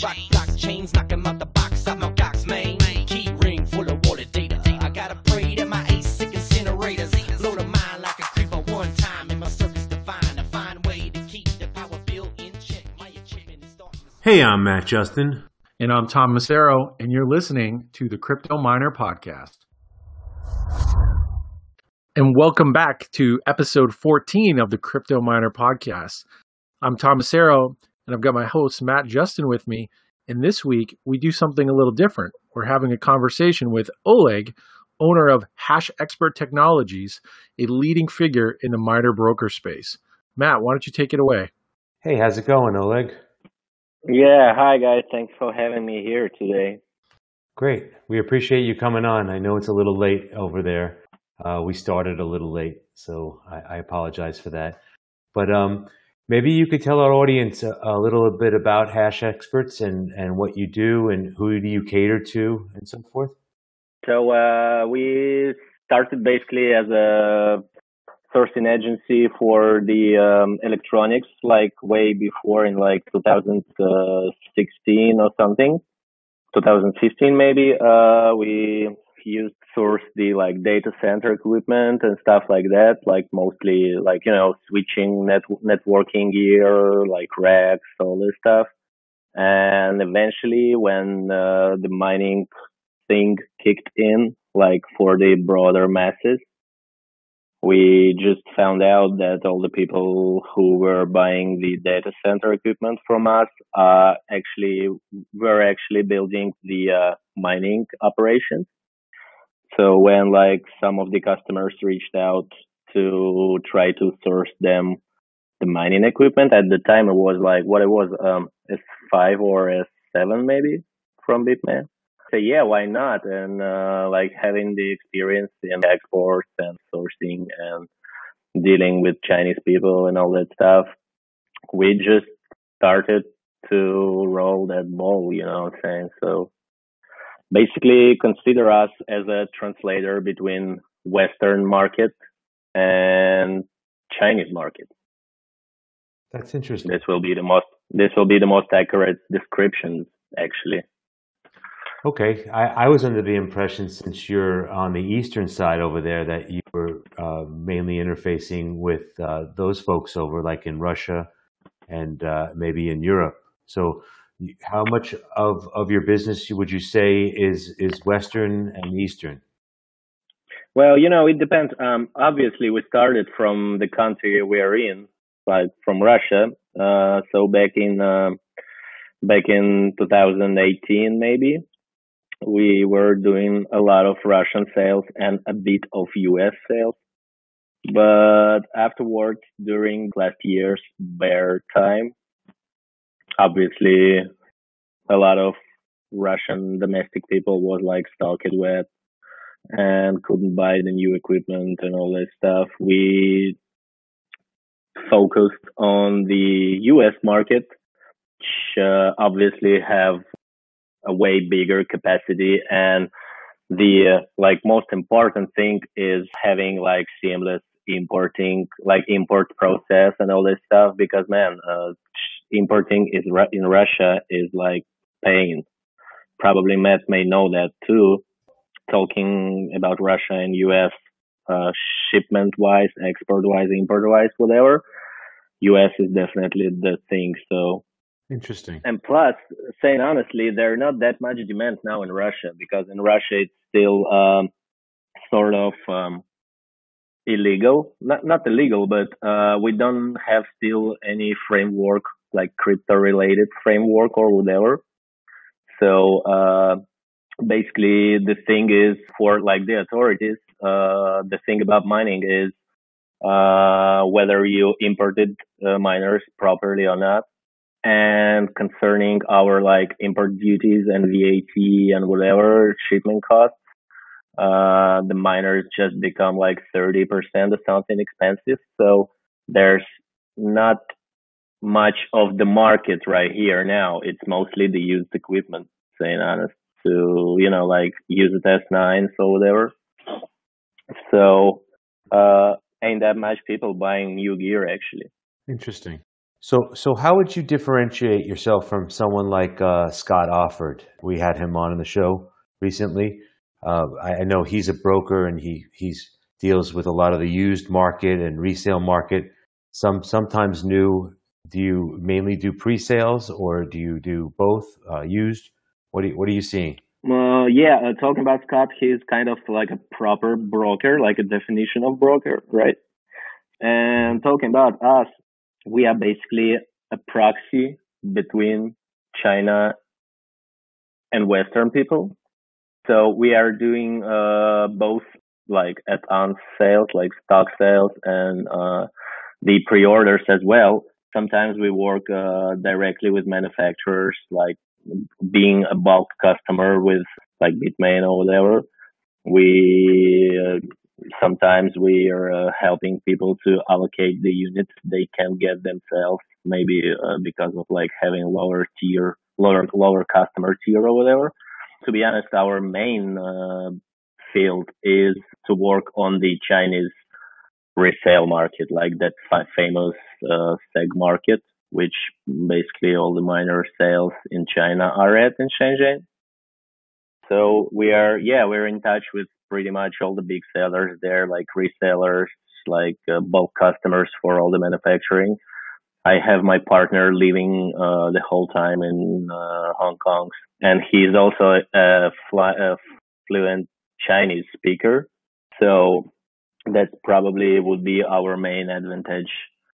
Block, block chains, knock 'em out the box, out my box, man. Key ring full of wallet data. I gotta pray that my ASIC incinerators blow the mind like a creeper one time in my circus divine. A fine way to keep the power bill in check. My achievement is starting Hey, I'm Matt Justin. And I'm Tom Macero, and you're listening to the Crypto Miner Podcast. And welcome back to episode 14 of the Crypto Miner Podcast. I'm Tom Macero, and I've got my host, Matt Justin, with me. And this week, we do something a little different. We're having a conversation with Oleg, owner of Hash Expert Technologies, a leading figure in the miner broker space. Matt, why don't you take it away? Hey, how's it going, Oleg? Yeah, hi guys. Thanks for having me here today. Great. We appreciate you coming on. I know it's a little late over there. Uh, we started a little late, so I, I apologize for that. But um, maybe you could tell our audience a, a little bit about Hash Experts and, and what you do and who do you cater to and so forth. So uh, we started basically as a sourcing agency for the um, electronics, like way before in like 2016 or something, 2015 maybe. Uh, we used source the like data center equipment and stuff like that, like mostly like you know switching net networking gear, like racks, all this stuff. And eventually, when uh, the mining thing kicked in, like for the broader masses, we just found out that all the people who were buying the data center equipment from us uh, actually were actually building the uh, mining operations. So when like some of the customers reached out to try to source them the mining equipment at the time it was like what it was um S5 or S7 maybe from Bitmain. So yeah, why not? And uh, like having the experience in exports and sourcing and dealing with Chinese people and all that stuff, we just started to roll that ball. You know what I'm saying? So basically, consider us as a translator between Western market and Chinese market. That's interesting. This will be the most. This will be the most accurate description, actually. Okay, I, I was under the impression since you're on the eastern side over there that you were uh, mainly interfacing with uh, those folks over, like in Russia and uh, maybe in Europe. So, how much of, of your business would you say is is Western and Eastern? Well, you know, it depends. Um, obviously, we started from the country we're in, like from Russia. Uh, so back in uh, back in 2018, maybe we were doing a lot of Russian sales and a bit of US sales. But afterwards, during last year's bear time, obviously, a lot of Russian domestic people was like stuck it wet and couldn't buy the new equipment and all that stuff. We focused on the US market, which uh, obviously have a way bigger capacity and the uh, like most important thing is having like seamless importing like import process and all this stuff because man uh, importing is in Russia is like pain probably Matt may know that too talking about Russia and US uh, shipment wise export wise import wise whatever US is definitely the thing so Interesting. and plus, saying honestly, there are not that much demand now in Russia because in Russia it's still um, sort of um, illegal. Not not illegal, but uh, we don't have still any framework like crypto related framework or whatever. So uh, basically, the thing is for like the authorities, uh, the thing about mining is uh, whether you imported uh, miners properly or not and concerning our like import duties and VAT and whatever shipment costs, uh, the miners just become like 30% or something expensive. So there's not much of the market right here now. It's mostly the used equipment, saying honest, to, you know, like used S9s or whatever. So, uh, ain't that much people buying new gear actually. Interesting. So, so how would you differentiate yourself from someone like uh, Scott Offord? We had him on in the show recently. Uh, I, I, know he's a broker and he he's deals with a lot of the used market and resale market. Some sometimes new. Do you mainly do pre-sales or do you do both uh, used? What are you, what are you seeing? Uh, yeah, uh, talking about Scott, he's kind of like a proper broker, like a definition of broker, right? And talking about us, we are basically a proxy between China and Western people. So we are doing uh, both like at on sales, like stock sales, and uh, the pre-orders as well. Sometimes we work uh, directly with manufacturers, like being a bulk customer with like Bitmain or whatever. We uh, sometimes we are uh, helping people to allocate the units they can get themselves, maybe uh, because of like having lower tier, lower lower customer tier or whatever. To be honest, our main uh, field is to work on the Chinese resale market, like that famous uh, seg market, which basically all the minor sales in China are at in Shenzhen. So we are, yeah, we're in touch with pretty much all the big sellers there, like resellers, like uh, bulk customers for all the manufacturing. I have my partner living uh, the whole time in uh, Hong Kong, and he's also a, fly, a fluent Chinese speaker. So that probably would be our main advantage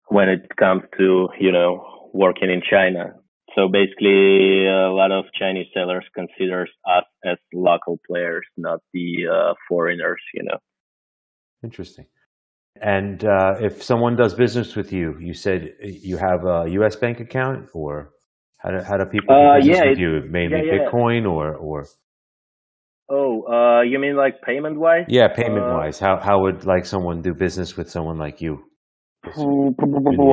when it comes to, you know, working in China. So basically, a lot of Chinese sellers considers us as local players, not the uh, foreigners, you know. Interesting. And uh, if someone does business with you, you said you have a U.S. bank account, or how do, how do people do uh, business yeah, with you? Mainly yeah, yeah. Bitcoin, or or Oh, uh, you mean like payment wise? Yeah, payment wise. How how would like someone do business with someone like you?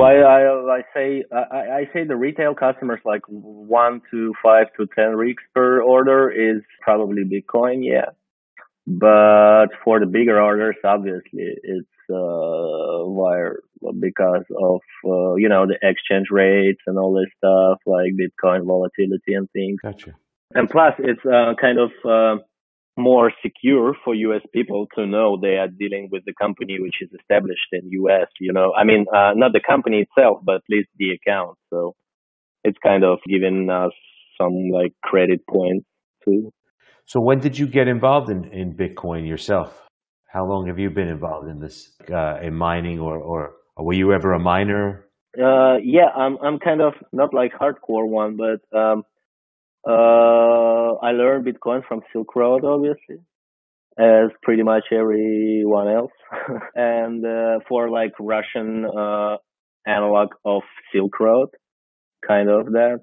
I, I, I say I, I say the retail customers like one to five to ten rigs per order is probably Bitcoin, yeah. But for the bigger orders, obviously it's uh, wire because of uh, you know the exchange rates and all this stuff like Bitcoin volatility and things. Gotcha. And plus, it's uh, kind of uh, more secure for US people to know they are dealing with the company which is established in US, you know. I mean, uh, not the company itself, but at least the account. So it's kind of giving us some like credit points too. So when did you get involved in, in Bitcoin yourself? How long have you been involved in this, uh, in mining or, or, or were you ever a miner? Uh, yeah, I'm, I'm kind of not like hardcore one, but, um, uh, I learned Bitcoin from Silk Road, obviously, as pretty much everyone else. and uh, for like Russian uh, analog of Silk Road, kind of that.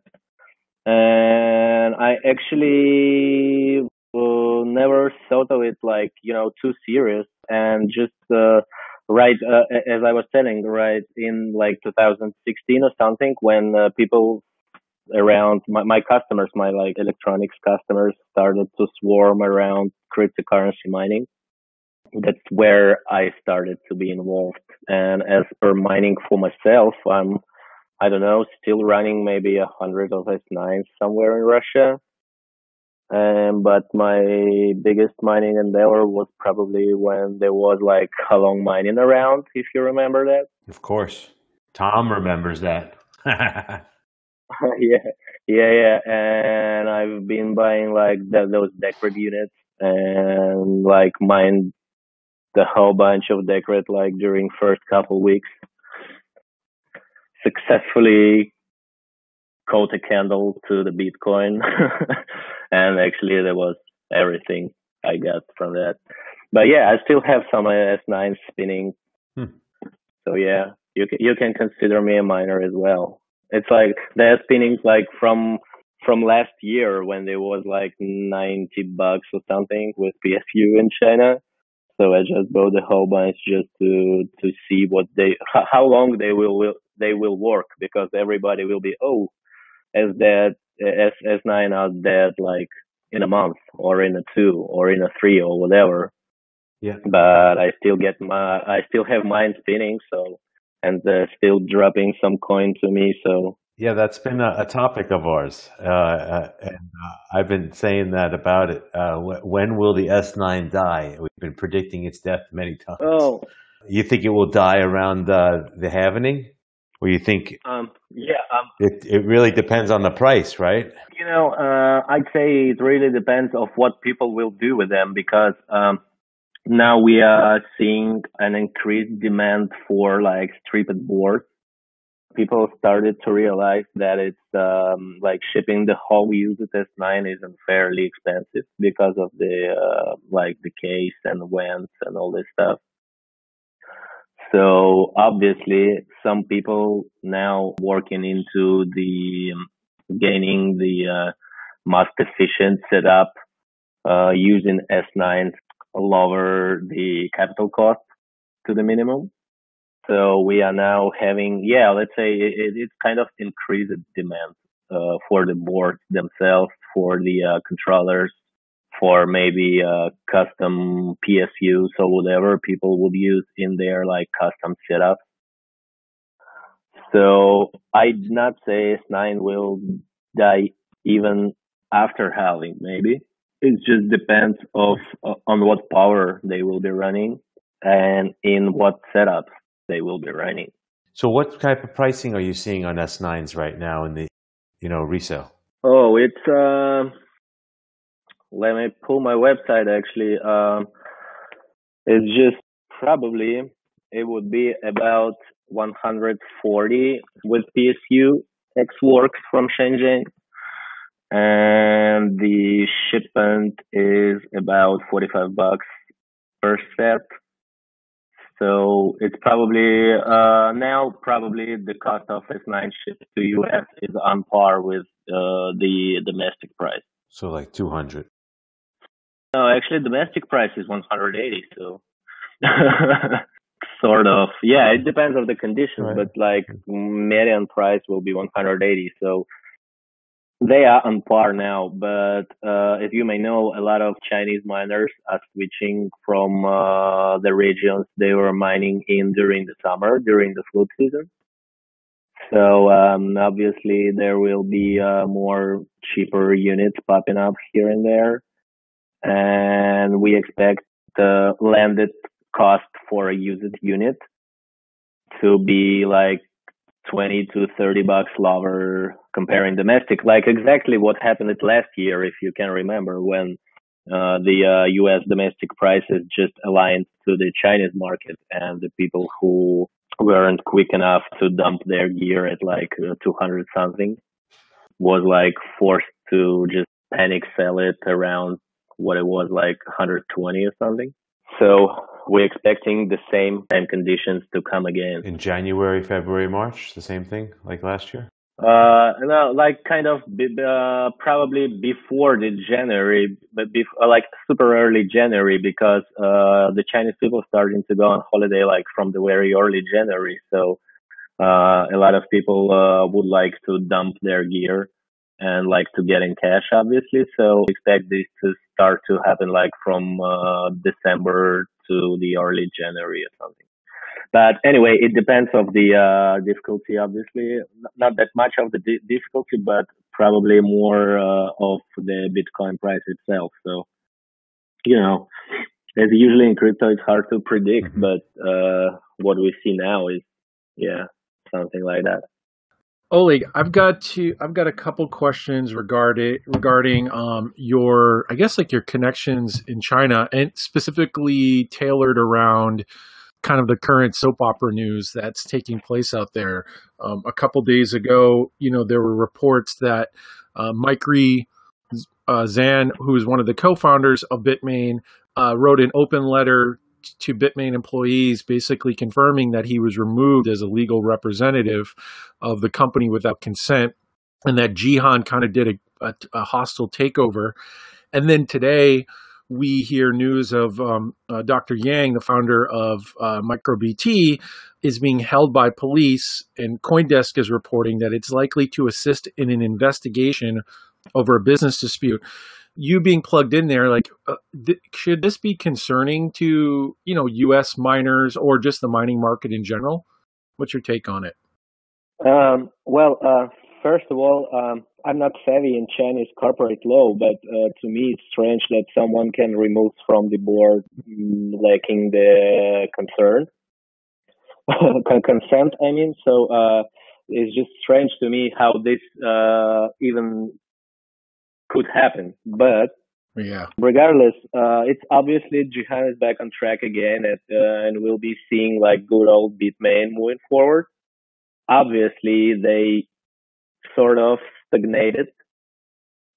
And I actually uh, never thought of it like you know too serious, and just uh, right uh, as I was telling, right in like 2016 or something, when uh, people around my, my customers, my like electronics customers started to swarm around cryptocurrency mining. That's where I started to be involved. And as per mining for myself, I'm, I don't know, still running maybe a hundred of S9s somewhere in Russia. Um, but my biggest mining endeavor was probably when there was like Halong mining around, if you remember that. Of course. Tom remembers that. yeah, yeah, yeah. And I've been buying like the, those Decred units and like mine the whole bunch of Decred like during first couple weeks. Successfully caught a candle to the Bitcoin, and actually there was everything I got from that. But yeah, I still have some S9 spinning. Hmm. So yeah, you can you can consider me a miner as well. It's like they're spinning like from from last year when there was like 90 bucks or something with PSU in China. So I just bought a whole bunch just to to see what they how long they will, will they will work because everybody will be oh as that as as nine out dead like in a month or in a two or in a three or whatever. Yeah. But I still get my I still have mine spinning so and uh, still dropping some coin to me. So yeah, that's been a, a topic of ours, uh, uh, and uh, I've been saying that about it. Uh, when will the S9 die? We've been predicting its death many times. Oh, you think it will die around uh, the halvening, or you think? Um, yeah, um, it it really depends on the price, right? You know, uh, I'd say it really depends of what people will do with them because um, now we are seeing an increased demand for like stripped boards people started to realize that it's um, like shipping the whole used S9 isn't fairly expensive because of the uh, like the case and vents and all this stuff. So obviously, some people now working into the um, gaining the uh, most efficient setup uh, using S9 lower the capital cost to the minimum. So we are now having, yeah, let's say it, it's kind of increased demand uh, for the boards themselves, for the uh, controllers, for maybe uh, custom PSUs or whatever people would use in their like custom setup. So I'd not say S9 will die even after halving, maybe. It just depends of uh, on what power they will be running and in what setup they will be running. So, what type of pricing are you seeing on S9s right now in the you know resale? Oh, it's uh, let me pull my website. Actually, um, it's just probably it would be about 140 with PSU X Works from Shenzhen, and the shipment is about 45 bucks per set so it's probably uh, now probably the cost of S9 shipped to US is on par with uh, the domestic price. So like 200. No, actually domestic price is 180. So sort of, yeah, it depends on the conditions, right. but like median price will be 180. So they are on par now, but uh, as you may know, a lot of Chinese miners are switching from uh, the regions they were mining in during the summer, during the flood season. So um, obviously there will be uh, more cheaper units popping up here and there, and we expect the landed cost for a used unit to be like 20 to 30 bucks lower comparing domestic, like exactly what happened last year, if you can remember, when uh, the uh, U.S. domestic prices just aligned to the Chinese market, and the people who weren't quick enough to dump their gear at like uh, 200 something was like forced to just panic sell it around what it was like 120 or something. So we're expecting the same time conditions to come again in January, February, March. The same thing like last year. Uh, no, like kind of uh, probably before the January, but before, uh, like super early January because uh, the Chinese people starting to go on holiday like from the very early January. So uh, a lot of people uh, would like to dump their gear and like to get in cash, obviously. So expect this to start to happen like from uh, December to the early January or something. But anyway, it depends of the uh, difficulty, obviously. Not that much of the di- difficulty, but probably more uh, of the Bitcoin price itself. So, you know, as usually in crypto, it's hard to predict, mm-hmm. but uh, what we see now is, yeah, something like that. Oleg, I've got to I've got a couple questions regarding regarding um, your I guess like your connections in China and specifically tailored around kind of the current soap opera news that's taking place out there. Um, a couple days ago, you know, there were reports that uh, Mike uh, Zhan, who is one of the co-founders of Bitmain, uh, wrote an open letter to Bitmain employees, basically confirming that he was removed as a legal representative of the company without consent, and that Jihan kind of did a, a, a hostile takeover. And then today, we hear news of um, uh, Dr. Yang, the founder of uh, MicroBT, is being held by police, and CoinDesk is reporting that it's likely to assist in an investigation over a business dispute. You being plugged in there, like, uh, th- should this be concerning to you know U.S. miners or just the mining market in general? What's your take on it? Um, well, uh, first of all, um, I'm not savvy in Chinese corporate law, but uh, to me it's strange that someone can remove from the board mm, lacking the concern, consent. I mean, so uh, it's just strange to me how this uh, even could happen. But Yeah. regardless, uh, it's obviously Jihan is back on track again, at, uh, and we'll be seeing like good old Bitmain moving forward. Obviously, they sort of stagnated.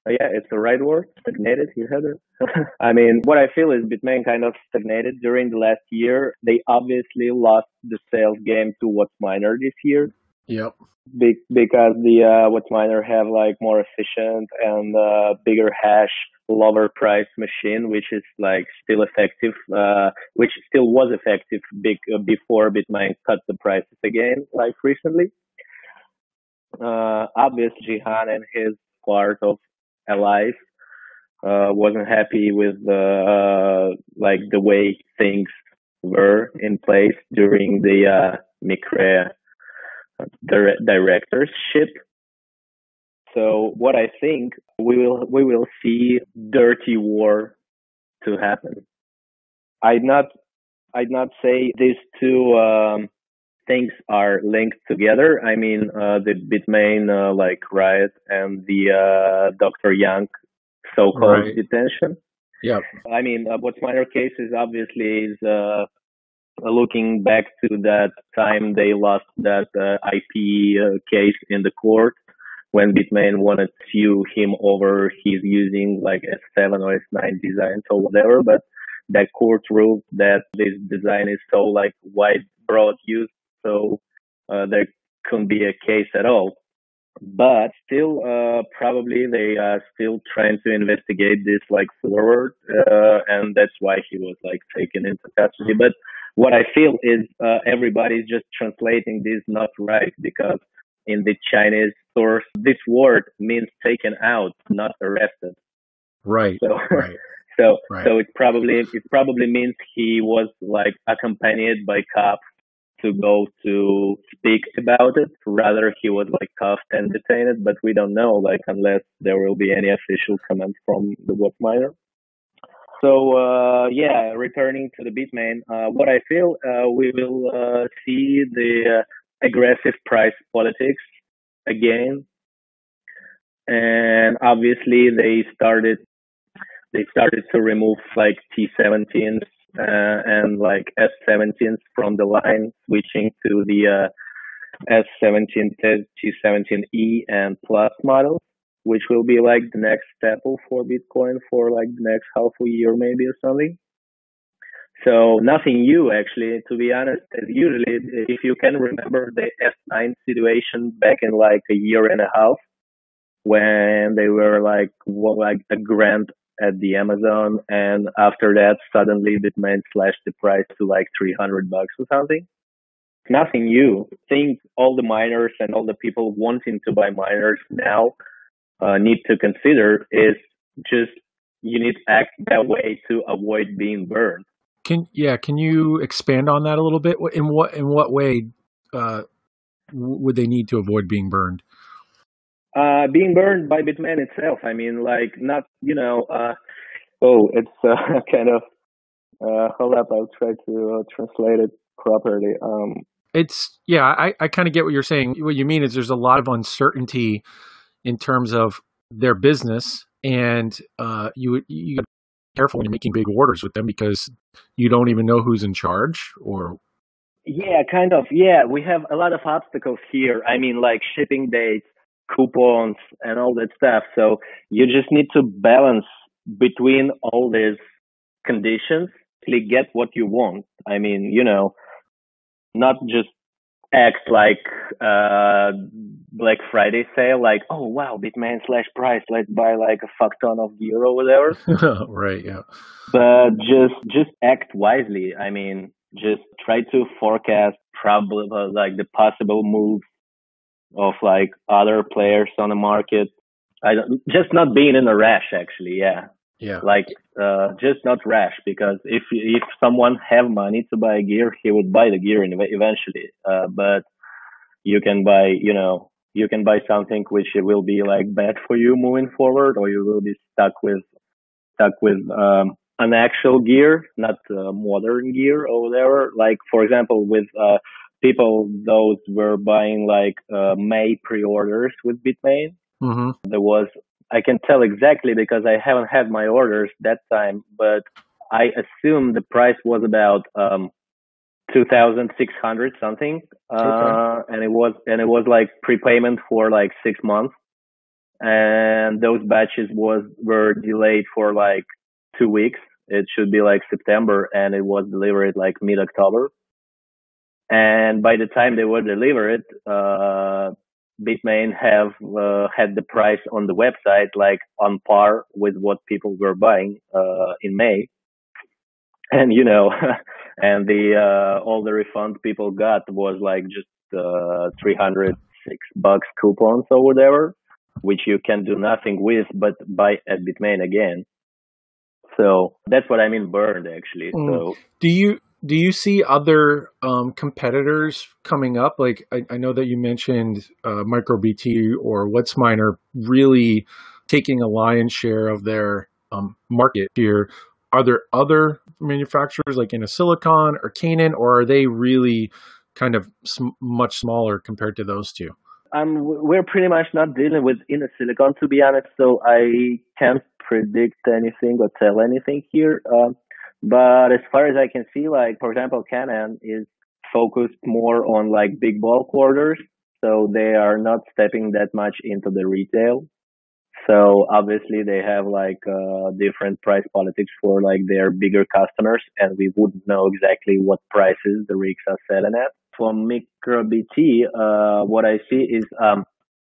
Uh, yeah, it's the right word. Stagnated. You heard it. I mean, what I feel is Bitmain kind of stagnated during the last year. They obviously lost the sales game to WhatsMiner this year Yep. be- because the uh, WhatsMiner have like more efficient and uh, bigger hash, lower price machine, which is like still effective, uh, which still was effective big, uh, before Bitmain cut the prices again, like recently. Uh, obviously, Jihan and his part of Alive uh, wasn't happy with the uh, like the way things were in place during the uh, Micree dire- directorship. So what I think we will we will see dirty war to happen. I'd not I'd not say these two um, things are linked together. I mean uh, the Bitmain uh, like riot and the uh, Dr. Young so-called Right. detention. Yeah. I mean, uh, WhatsMiner case is obviously is uh, looking back to that time they lost that uh, IP uh, case in the court when Bitmain wanted to sue him over his using like S7 or S9 designs or whatever, but that court ruled that this design is so like wide, broad use, so uh, there couldn't be a case at all. But still uh, probably they are still trying to investigate this like forward uh, and that's why he was like taken into custody. But what i feel is uh, everybody's just translating this not right because in the chinese source this word means taken out not arrested Right. so Right. so Right. so it probably it probably means he was like accompanied by cops to go to speak about it. Rather, he was like cuffed and detained, but we don't know, like unless there will be any official comment from the miner. So uh, yeah, returning to the Bitmain, uh, what I feel uh, we will uh, see the uh, aggressive price politics again, and obviously they started they started to remove like T17s uh, and like S17s from the line, switching to the uh, S17, T17E and Plus models, which will be like the next step for Bitcoin for like the next half a year maybe or something. So nothing new actually, to be honest. Usually, if you can remember the S9 situation back in like a year and a half, when they were like what, like a grand at the Amazon, and after that, suddenly Bitmain slashed the price to like 300 bucks or something. Nothing new. Think all the miners and all the people wanting to buy miners now uh, need to consider is just you need to act that way to avoid being burned. Can yeah? Can you expand on that a little bit? In what in what way uh, would they need to avoid being burned? Uh, being burned by Bitmain itself. I mean, like not, you know, uh, oh, it's uh, kind of, uh, hold up, I'll try to uh, translate it properly. Um, It's yeah. I I kind of get what you're saying. What you mean is there's a lot of uncertainty in terms of their business, and uh, you you careful when you're making big orders with them because you don't even know who's in charge or yeah, kind of. Yeah, we have a lot of obstacles here. I mean, like shipping dates, coupons, and all that stuff. So you just need to balance between all these conditions to get what you want. I mean, you know, not just act like uh Black Friday sale, like, oh wow, Bitmain slash price, let's buy like a fuck ton of gear or whatever. right. Yeah. but just just act wisely. I mean, just try to forecast probably uh, like the possible moves of like other players on the market. I don't, just not being in a rash, actually. Yeah, Yeah. like uh, just not rash because if if someone have money to buy a gear, he would buy the gear eventually. Uh, but you can buy, you know, you can buy something which will be like bad for you moving forward, or you will be stuck with stuck with um, an actual gear, not uh, modern gear or whatever. Like for example, with uh, people, those were buying like uh, May pre-orders with Bitmain. Mm-hmm. There was I can tell exactly because I haven't had my orders that time, but I assume the price was about um, 2600 something uh, Okay. and it was and it was like prepayment for like 6 months. And those batches was were delayed for like 2 weeks. It should be like September and it was delivered like mid October and by the time they were delivered uh Bitmain have uh, had the price on the website like on par with what people were buying uh, in May. And you know and the uh all the refund people got was like just uh 306 bucks coupons or whatever which you can do nothing with but buy at bitmain again. So that's what i mean burned actually. Mm. so Do you do you see other um, competitors coming up? Like I, I know that you mentioned uh, MicroBT or WhatsMiner really taking a lion's share of their um, market here. Are there other manufacturers like Silicon or Canaan, or are they really kind of sm- much smaller compared to those two? um we're pretty much not dealing with Innosilicon to be honest so i can't predict anything or tell anything here um but as far as i can see like for example Canaan is focused more on like big bulk orders so they are not stepping that much into the retail so obviously they have like uh, different price politics for like their bigger customers and we wouldn't know exactly what prices the rigs are selling at for MicroBT, uh, what I see is um,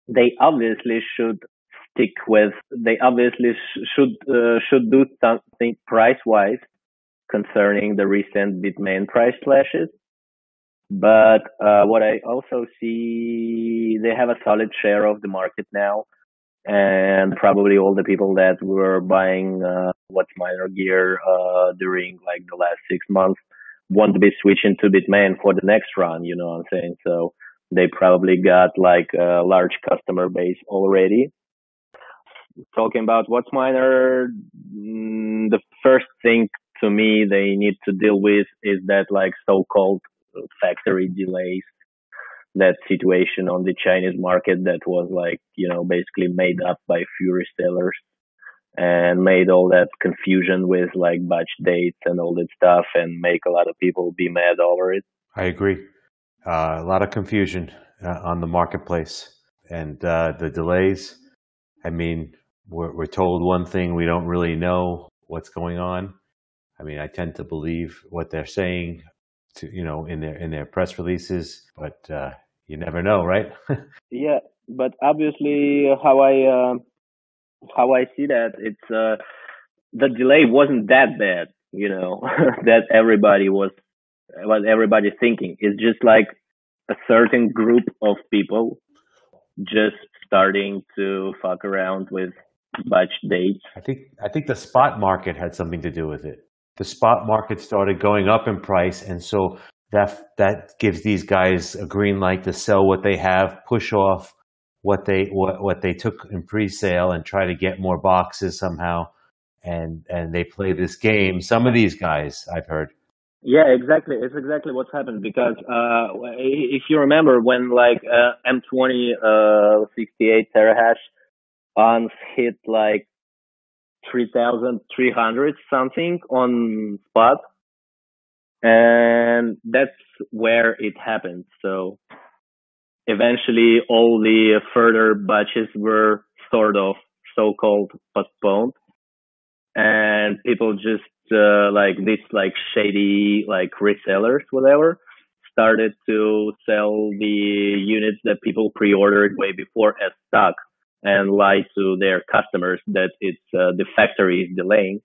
they obviously should stick with. They obviously sh- should uh, should do something price wise concerning the recent Bitmain price slashes. But uh, what I also see, they have a solid share of the market now, and probably all the people that were buying uh, WhatsMiner gear uh, during like the last six months want to be switching to Bitmain for the next run. You know what I'm saying? So they probably got like a large customer base already. Talking about WhatsMiner, mm, the first thing to me they need to deal with is that like so-called factory delays. That situation on the Chinese market that was like, you know, basically made up by few resellers and made all that confusion with like batch dates and all that stuff and make a lot of people be mad over it. I agree. Uh, a lot of confusion uh, on the marketplace and uh, the delays. I mean, we're, we're told one thing, we don't really know what's going on. I mean, I tend to believe what they're saying, to you know, in their in their press releases, but uh, you never know, right? Yeah, but obviously how I uh, how I see that it's uh, the delay wasn't that bad, you know, that everybody was what everybody thinking. It's just like a certain group of people just starting to fuck around with batch dates. I think I think the spot market had something to do with it. The spot market started going up in price, and so that that gives these guys a green light to sell what they have, push off what they what, what they took in pre-sale, and try to get more boxes somehow. And and they play this game. Some of these guys, I've heard. Yeah, exactly. It's exactly what's happened because uh, if you remember when like uh, M20 uh, 68 terahash ons hit like 3,300 something on spot, and that's where it happened. So eventually, all the further batches were sort of so-called postponed, and people just uh, like this like shady like resellers whatever started to sell the units that people pre-ordered way before as stock and lie to their customers that it's uh, the factory is delaying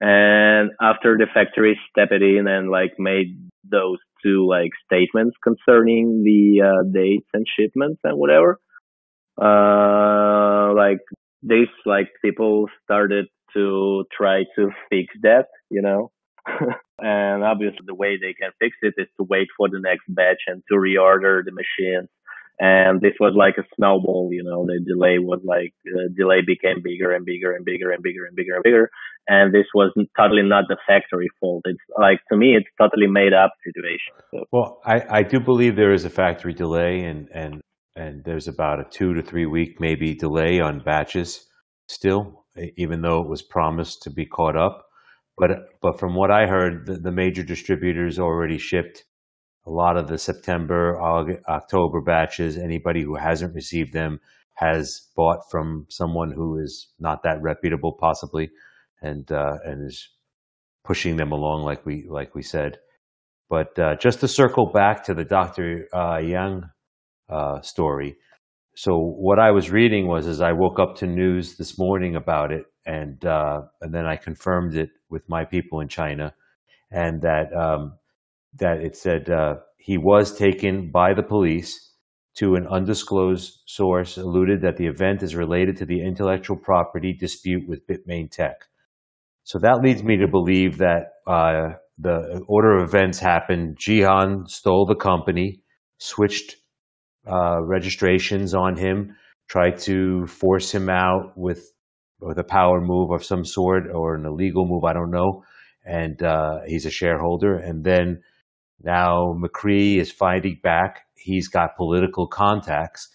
and after the factory stepped in and like made those two like statements concerning the uh, dates and shipments and whatever uh like this like people started to try to fix that, you know. and obviously the way they can fix it is to wait for the next batch and to reorder the machines and this was like a snowball you know the delay was like the delay became bigger and bigger and bigger and bigger and bigger and bigger. And this was totally not the factory fault. It's like to me it's totally made up situation. So. well I, I do believe there is a factory delay and and and there's about a two to three week maybe delay on batches still even though it was promised to be caught up. But but from what i heard the, the major distributors already shipped a lot of the September, October batches. Anybody who hasn't received them has bought from someone who is not that reputable, possibly, and uh, and is pushing them along, like we like we said. But uh, just to circle back to the Dr. Uh, Yang uh, story. So what I was reading was, as I woke up to news this morning about it, and uh, and then I confirmed it with my people in China, and that um, that it said uh, he was taken by the police to an undisclosed source alluded that the event is related to the intellectual property dispute with Bitmain Tech. So that leads me to believe that uh, the order of events happened. Jihan stole the company, switched uh, registrations on him, tried to force him out with with a power move of some sort or an illegal move, I don't know. And uh, he's a shareholder, and then now Micree is fighting back. He's got political contacts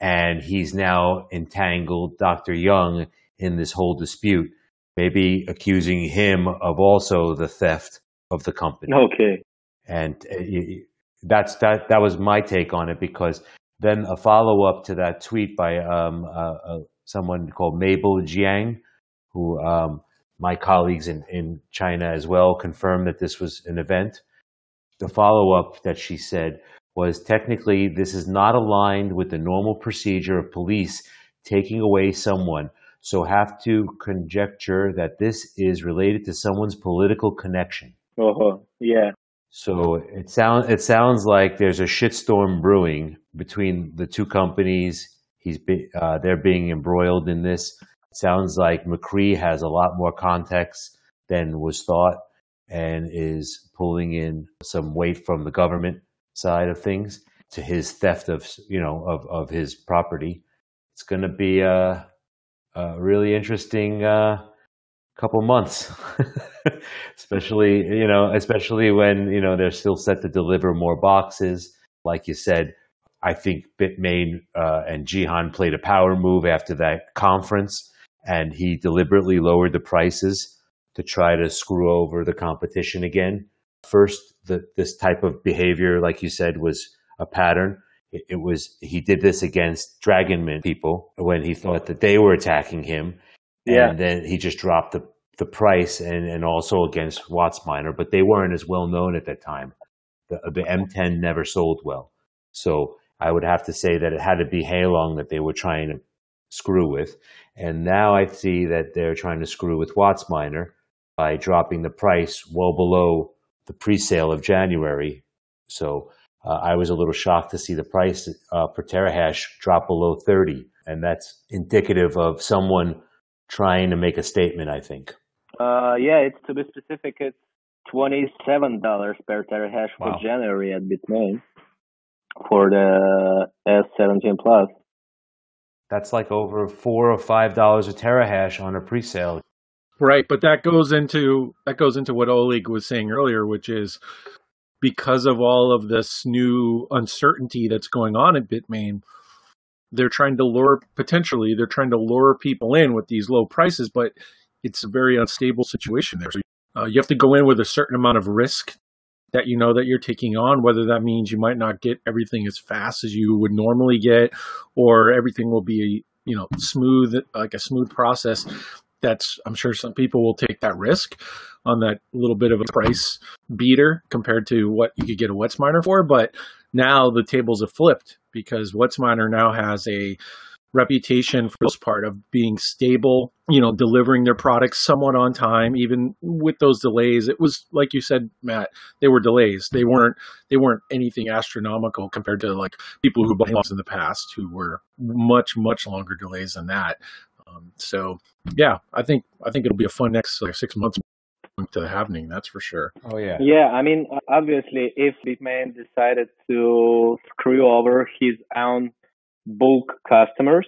and he's now entangled Dr. Young in this whole dispute, maybe accusing him of also the theft of the company. Okay. And uh, that's that that was my take on it because then a follow up to that tweet by um, uh, uh, someone called Mable Jiang, who um, my colleagues in, in China as well confirmed that this was an event the follow up that she said was technically this is not aligned with the normal procedure of police taking away someone, so have to conjecture that this is related to someone's political connection. Uh-huh. Yeah. So it sounds it sounds like there's a shitstorm brewing between the two companies. He's be, uh, they're being embroiled in this. It sounds like Micree has a lot more context than was thought and is pulling in some weight from the government side of things to his theft of you know of, of his property. It's going to be a, a, really interesting uh, couple months, especially you know especially when you know they're still set to deliver more boxes. Like you said, I think Bitmain uh, and Jihan played a power move after that conference, and he deliberately lowered the prices to try to screw over the competition again. First, the, this type of behavior, like you said, was a pattern. It, it was he did this against Dragonmint people when he thought that they were attacking him, yeah. and then he just dropped the the price and, and also against WhatsMiner, but they weren't as well known at that time. The, the M10 never sold well. So I would have to say that it had to be Halong that they were trying to screw with. And now I see that they're trying to screw with WhatsMiner by dropping the price well below the pre-sale of January. So uh, I was a little shocked to see the price uh, per terahash drop below 30. And that's indicative of someone trying to make a statement, I think. Uh, yeah, it's to be specific, it's $27 per terahash for wow. January at Bitmain for the S17 Plus. That's like over four or five dollars a terahash on a pre-sale. Right, but that goes into that goes into what Oleg was saying earlier, which is because of all of this new uncertainty that's going on at Bitmain, they're trying to lure potentially they're trying to lure people in with these low prices, but it's a very unstable situation there. So uh, you have to go in with a certain amount of risk that you know that you're taking on, whether that means you might not get everything as fast as you would normally get, or everything will be you know smooth like a smooth process that's I'm sure some people will take that risk on that little bit of a price beater compared to what you could get a WhatsMiner for. But now the tables have flipped because WhatsMiner now has a reputation for this part of being stable, you know, delivering their products somewhat on time, even with those delays. It was like you said, Matt, they were delays. They weren't they weren't anything astronomical compared to like people who bought in the past who were much, much longer delays than that. Um, so yeah, I think I think it'll be a fun next like six months. to the happening. That's for sure. Oh yeah. Yeah, I mean, obviously, if Bitmain decided to screw over his own bulk customers,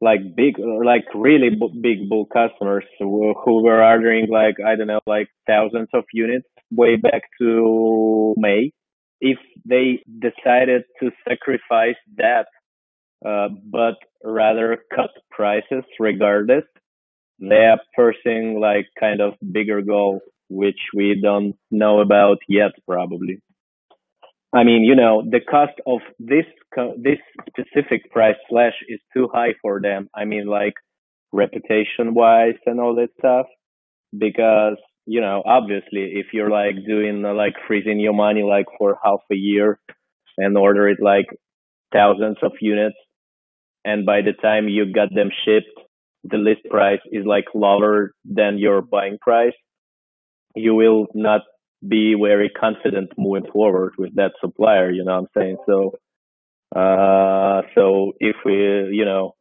like big, like really big bulk customers who, who were ordering like I don't know, like thousands of units way back to May, if they decided to sacrifice that, uh, but rather cut prices regardless, they are pursuing like kind of bigger goal, which we don't know about yet, probably. I mean, you know, the cost of this this specific price slash is too high for them. I mean, like reputation wise and all that stuff, because you know, obviously, if you're like doing like freezing your money like for half a year and order it like thousands of units, and by the time you got them shipped, the list price is like lower than your buying price, you will not be very confident moving forward with that supplier. You know what I'm saying? So, uh, so if we, you know,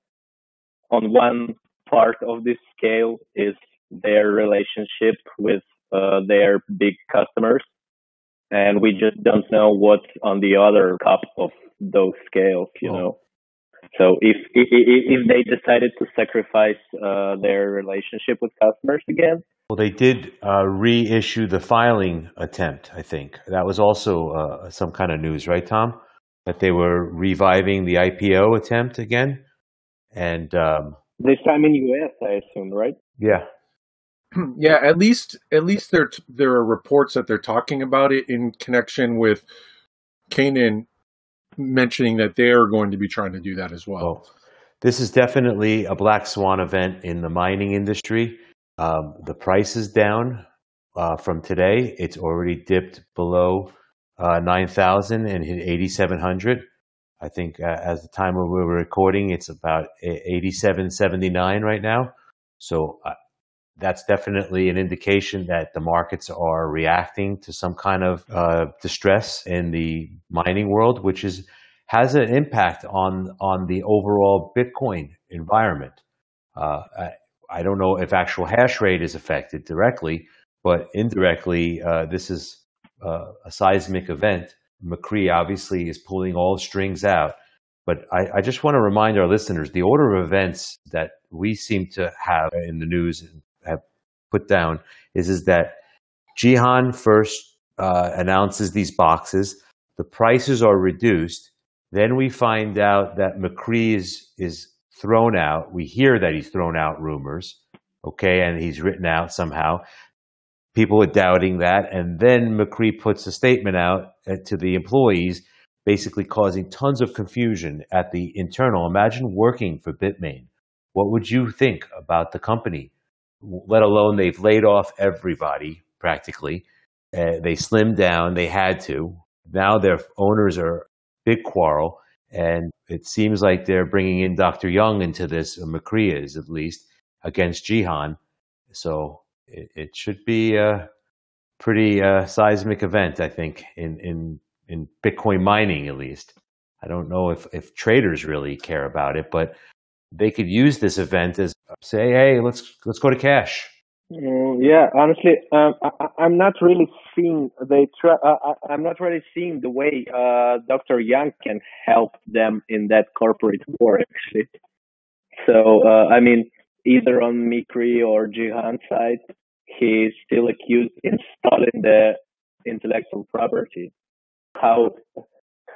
on one part of this scale is their relationship with uh, their big customers, and we just don't know what's on the other cup of those scales. You oh. know. So if, if if they decided to sacrifice uh, their relationship with customers again, well, they did uh, reissue the filing attempt. I think that was also uh, some kind of news, right, Tom? That they were reviving the IPO attempt again, and um, this time in US, I assume, right? Yeah, yeah. At least, at least there there are reports that they're talking about it in connection with Canaan mentioning that they're going to be trying to do that as well. this is definitely a black swan event in the mining industry. Um, the price is down uh, from today. It's already dipped below uh, 9,000 and hit 8,700. I think uh, as the time we were recording, it's about 87.79 right now. So uh, that's definitely an indication that the markets are reacting to some kind of uh, distress in the mining world, which is has an impact on on the overall Bitcoin environment. Uh, I, I, don't know if actual hash rate is affected directly, but indirectly, uh, this is uh, a seismic event. Micree obviously is pulling all strings out. But I, I just want to remind our listeners the order of events that we seem to have in the news put down is is that Jihan first uh, announces these boxes, the prices are reduced. Then we find out that Micree is, is thrown out. We hear that he's thrown out rumors, okay, and he's written out somehow. People are doubting that, and then Micree puts a statement out uh, to the employees, basically causing tons of confusion at the internal. Imagine working for Bitmain. What would you think about the company? Let alone they've laid off everybody practically. Uh, they slimmed down. They had to. Now their owners are big quarrel, and it seems like they're bringing in Dr. Young into this, or Micree is at least, against Jihan. So it, it should be a pretty uh, seismic event, I think, in, in, in Bitcoin mining at least. I don't know if, if traders really care about it, but they could use this event as say, hey, let's let's go to cash. Mm, yeah, honestly, um, I, am not really seeing they try. Uh, I'm not really seeing the way uh, Dr. Young can help them in that corporate war. Actually, so uh, I mean, either on Micree or Jihan side, he's still accused installing the intellectual property. How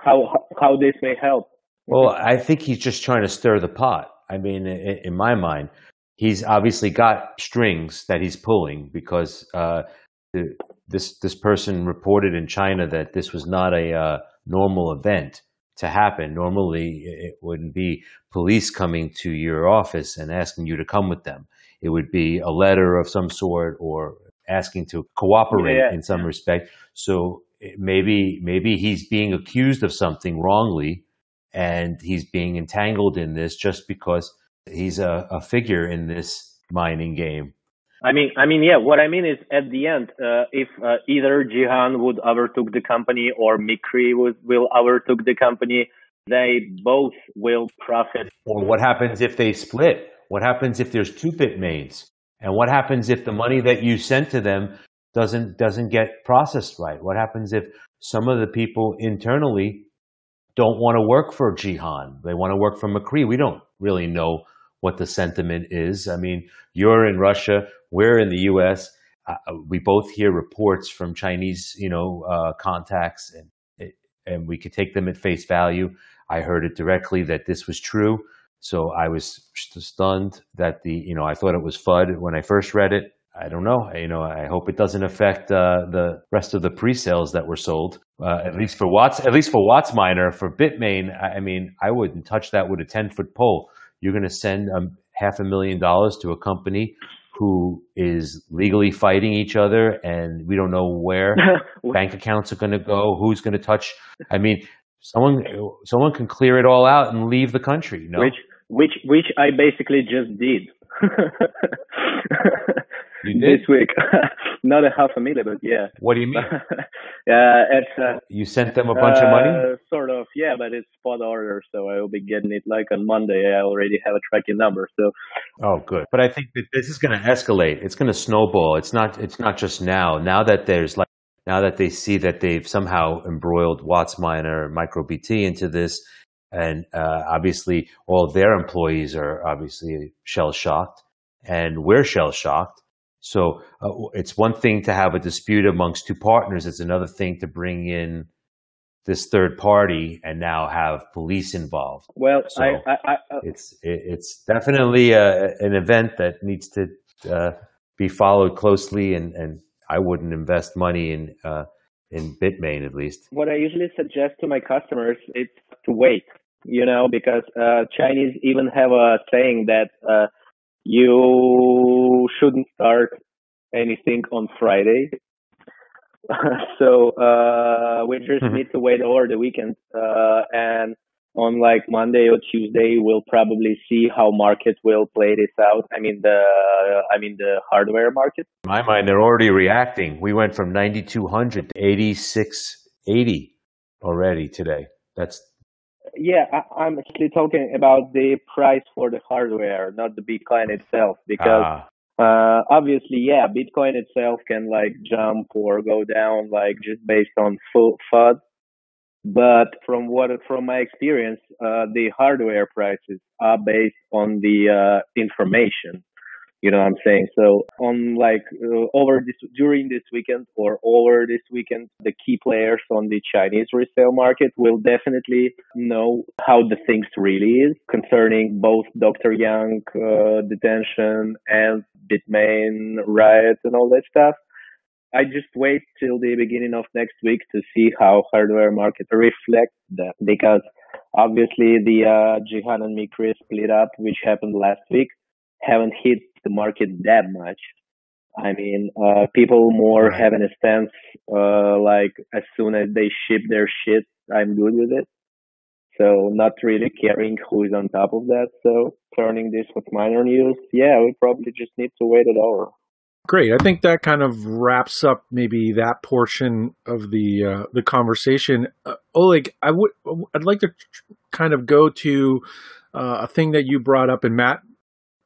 how how this may help? Well, I think he's just trying to stir the pot. I mean, in, in my mind, he's obviously got strings that he's pulling because uh, the, this this person reported in China that this was not a uh, normal event to happen. Normally, it wouldn't be police coming to your office and asking you to come with them. It would be a letter of some sort or asking to cooperate yeah. in some respect. So maybe maybe he's being accused of something wrongly and he's being entangled in this just because he's a, a figure in this mining game. I mean, I mean, yeah. What I mean is, at the end, uh, if uh, either Jihan would overtook the company or Micree would, will overtook the company, they both will profit. Or what happens if they split? What happens if there's two Bitmains? And what happens if the money that you sent to them doesn't doesn't get processed right? What happens if some of the people internally don't want to work for Jihan? They want to work for Micree. We don't really know what the sentiment is. I mean, you're in Russia, we're in the U.S. Uh, we both hear reports from Chinese, you know, uh, contacts, and and we could take them at face value. I heard it directly that this was true. So I was stunned that the, you know, I thought it was FUD when I first read it. I don't know. You know, I hope it doesn't affect uh, the rest of the pre-sales that were sold. Uh, at least for Watts, at least for WhatsMiner, for Bitmain. I mean, I wouldn't touch that with a ten-foot pole. You're going to send um, half a million dollars to a company who is legally fighting each other, and we don't know where bank accounts are going to go, who's going to touch. I mean, someone someone can clear it all out and leave the country. You know? Which which which I basically just did. you did this week, not a half a million, but yeah. What do you mean? yeah, it's. Uh, you sent them a bunch uh, of money. Uh, sort of, yeah, but it's spot order, so I will be getting it like on Monday. I already have a tracking number, so. Oh, good. But I think that this is going to escalate. It's going to snowball. It's not. It's not just now. Now that there's like now that they see that they've somehow embroiled WhatsMiner MicroBT into this, and uh, obviously all their employees are obviously shell shocked, and we're shell shocked. So uh, it's one thing to have a dispute amongst two partners; it's another thing to bring in this third party and now have police involved. Well, so I, I, I, uh, it's it, it's definitely a, an event that needs to uh, be followed closely and and I wouldn't invest money in uh, in Bitmain at least. What I usually suggest to my customers is to wait. You know, because uh, Chinese even have a saying that uh, shouldn't start anything on Friday. so uh, we just need to wait over the weekend uh, and on like Monday or Tuesday, we'll probably see how market will play this out. I mean the I mean the hardware market. In my mind, they're already reacting. We went from 9,200 to 8,680 already today. That's yeah. I, am actually talking about the price for the hardware, not the Bitcoin itself, because. Ah. Uh, obviously, yeah, Bitcoin itself can like jump or go down like just based on FUD but from what from my experience, uh, the hardware prices are based on the uh, information. You know what I'm saying? So on like uh, over this during this weekend or over this weekend, the key players on the Chinese resale market will definitely know how the things really is concerning both Dr. Yang uh, detention and Bitmain riots and all that stuff. I just wait till the beginning of next week to see how hardware market reflects that because obviously the uh, Jihan and Micree split up, which happened last week, haven't hit the market that much. I mean, uh, people more right. having a stance, uh, like as soon as they ship their shit, I'm good with it. So not really caring who is on top of that. So turning this with minor news, yeah, we probably just need to wait it over. Great. I think that kind of wraps up maybe that portion of the uh, the conversation. Uh, Oleg, I would I'd like to kind of go to uh, a thing that you brought up and Matt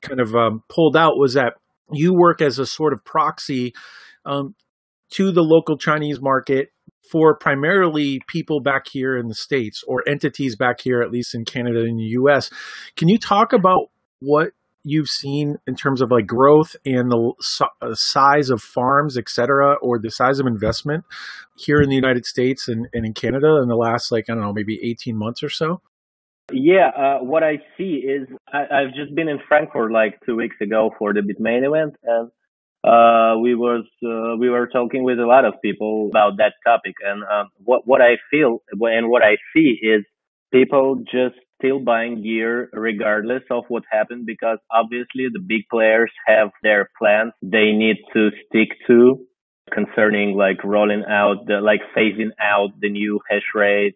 kind of um, pulled out was that you work as a sort of proxy um, to the local Chinese market for primarily people back here in the states or entities back here, at least in Canada and the U.S. Can you talk about what you've seen in terms of like growth and the uh, size of farms, et cetera, or the size of investment here in the United States and, and in Canada in the last, like, I don't know, maybe 18 months or so? Yeah, uh, what I see is I, have just been in Frankfurt like two weeks ago for the Bitmain event, and uh, we was uh, we were talking with a lot of people about that topic. And um, what what I feel and what I see is people just still buying gear regardless of what happened because obviously the big players have their plans they need to stick to concerning like rolling out the like phasing out the new hash rate,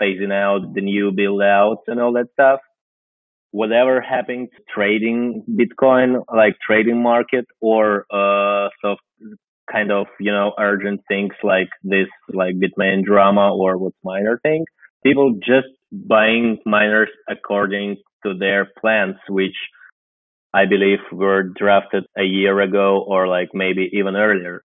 phasing out the new build outs and all that stuff. Whatever happened to trading Bitcoin, like trading market or uh so kind of, you know, urgent things like this like Bitmain drama or WhatsMiner thing. People just buying miners according to their plans, which I believe were drafted a year ago or like maybe even earlier.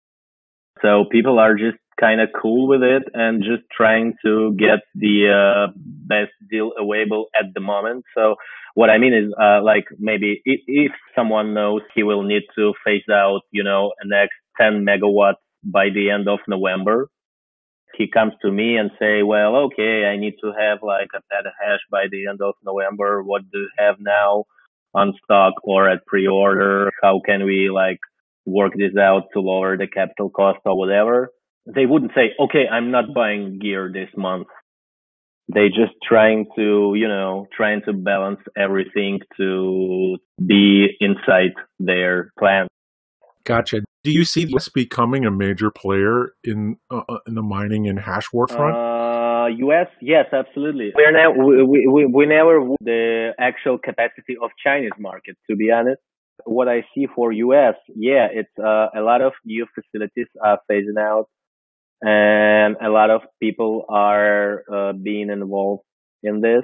So people are just kind of cool with it and just trying to get the uh, best deal available at the moment. So what I mean is, uh, like maybe if, if someone knows he will need to phase out, you know, an next 10 megawatts by the end of November, he comes to me and say, well, okay, I need to have like a petahash by the end of November. What do you have now on stock or at pre-order? How can we like work this out to lower the capital cost or whatever? They wouldn't say, okay, I'm not buying gear this month. They just trying to, you know, trying to balance everything to be inside their plan. Gotcha. Do you see this becoming a major player in uh, uh in the mining and hash war front? Uh, U.S. Yes, absolutely. We're now we, we, we never the actual capacity of Chinese market. To be honest, what I see for U.S. Yeah, it's uh, a lot of new facilities are phasing out, and a lot of people are uh, being involved in this.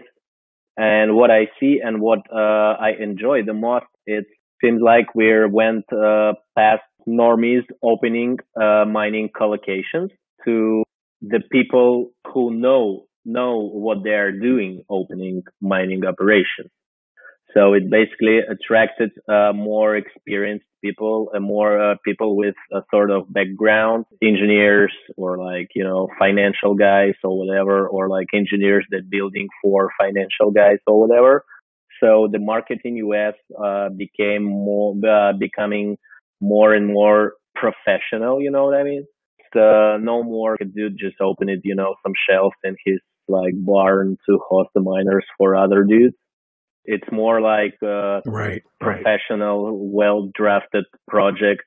And what I see and what uh, I enjoy the most, it seems like we went uh, past normies opening uh, mining colocations to the people who know know what they are doing opening mining operations. So it basically attracted uh, more experienced people, and more uh, people with a sort of background, engineers or like you know financial guys or whatever, or like engineers that building for financial guys or whatever. So the market in US uh, became more uh, becoming more and more professional. You know what I mean? Uh, no more dude just open it, you know, some shelves in his like barn to host the miners for other dudes. It's more like uh, right, professional, right. well drafted project.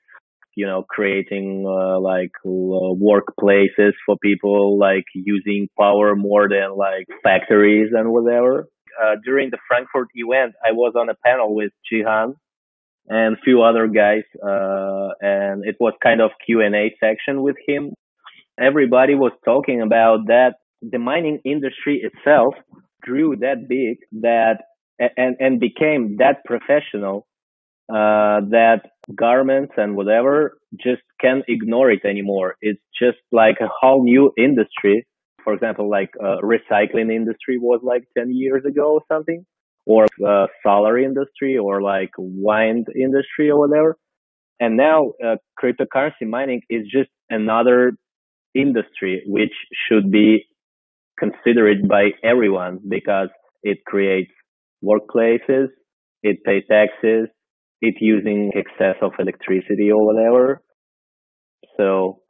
You know, creating uh, like uh, workplaces for people, like using power more than like factories and whatever. Uh, during the Frankfurt event, I was on a panel with Jihan, and a few other guys, uh, and it was kind of Q and A section with him. Everybody was talking about that the mining industry itself grew that big that and and became that professional uh, that garments and whatever just can't ignore it anymore. It's just like a whole new industry. For example, like uh, recycling industry was like 10 years ago or something or uh, solar industry or like wind industry or whatever. And now uh, cryptocurrency mining is just another industry which should be considered by everyone because it creates workplaces, it pays taxes, it using excess of electricity or whatever. So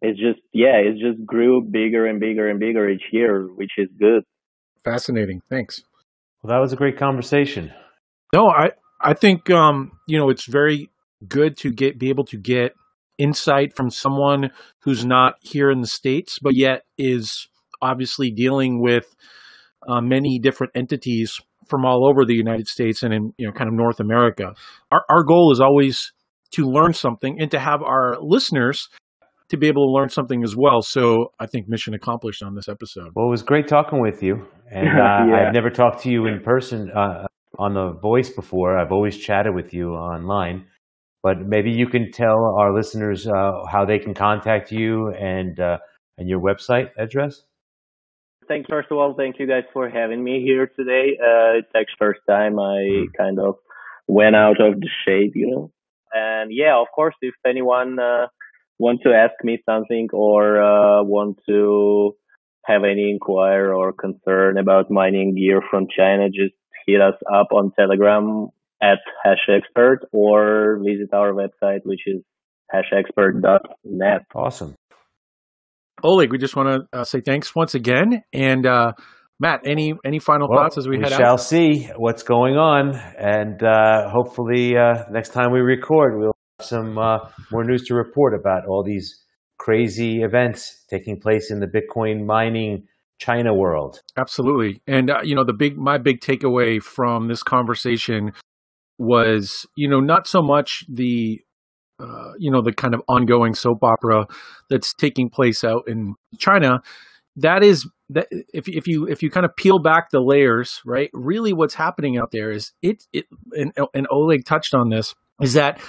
it's just yeah, it just grew bigger and bigger and bigger each year, which is good. Fascinating. Thanks. Well, that was a great conversation. No, I I think um, you know it's very good to get be able to get insight from someone who's not here in the states, but yet is obviously dealing with uh, many different entities from all over the United States and in you know kind of North America. Our our goal is always to learn something and to have our listeners to be able to learn something as well. So I think mission accomplished on this episode. Well, it was great talking with you, and uh, yeah. I've never talked to you in person uh, on the voice before. I've always chatted with you online, but maybe you can tell our listeners uh, how they can contact you and uh, and your website address. Thank. First of all, thank you guys for having me here today. Uh, it's actually first time I kind of went out of the shade, you know. And yeah, of course, if anyone uh, to ask me something or uh, want to have any inquiry or concern about mining gear from China, just hit us up on Telegram at hashexpert or visit our website, which is hashexpert.net. Awesome. Oleg, we just want to uh, say thanks once again. And uh, Matt, any any final well, thoughts as we, we head shall see what's going on, and uh, hopefully uh, next time we record, we'll have some uh, more news to report about all these crazy events taking place in the Bitcoin mining China world. Absolutely, and uh, you know the big my big takeaway from this conversation was you know not so much the uh, you know the kind of ongoing soap opera that's taking place out in China. that is that if if you if you kind of peel back the layers, right? Really, what's happening out there is it it and, and Oleg touched on this is that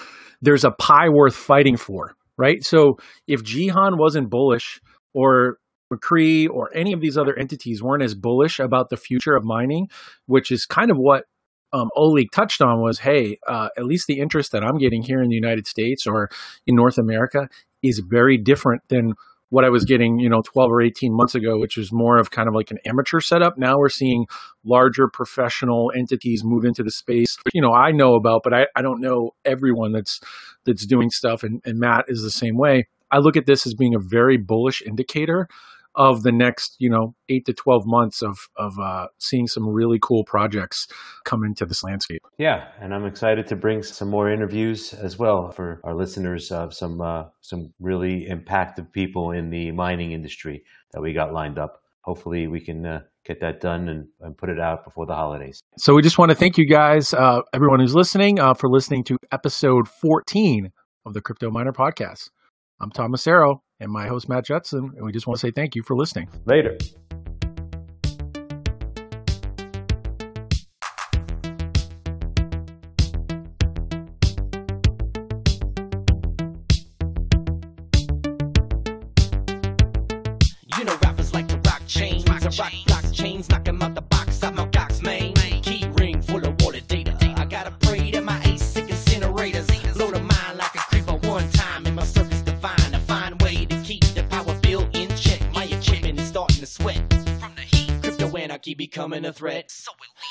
there's a pie worth fighting for, right? So if Jihan wasn't bullish or Micree or any of these other entities weren't as bullish about the future of mining, which is kind of what um, touched on was, hey, uh, at least the interest that I'm getting here in the United States or in North America is very different than what I was getting, you know, 12 or 18 months ago, which was more of kind of like an amateur setup. Now we're seeing larger professional entities move into the space. You know, I know about, but I, I don't know everyone that's that's doing stuff. And, and Matt is the same way. I look at this as being a very bullish indicator of the next, you know, eight to 12 months of, of uh, seeing some really cool projects come into this landscape. Yeah. And I'm excited to bring some more interviews as well for our listeners of some, uh, some really impactful people in the mining industry that we got lined up. Hopefully we can uh, get that done and, and, put it out before the holidays. So we just want to thank you guys, uh, everyone who's listening, uh, for listening to episode 14 of the Crypto Miner Podcast. I'm Thomas Arrow and my host, Matt Judson. And we just want to say thank you for listening. Later. A threat. So You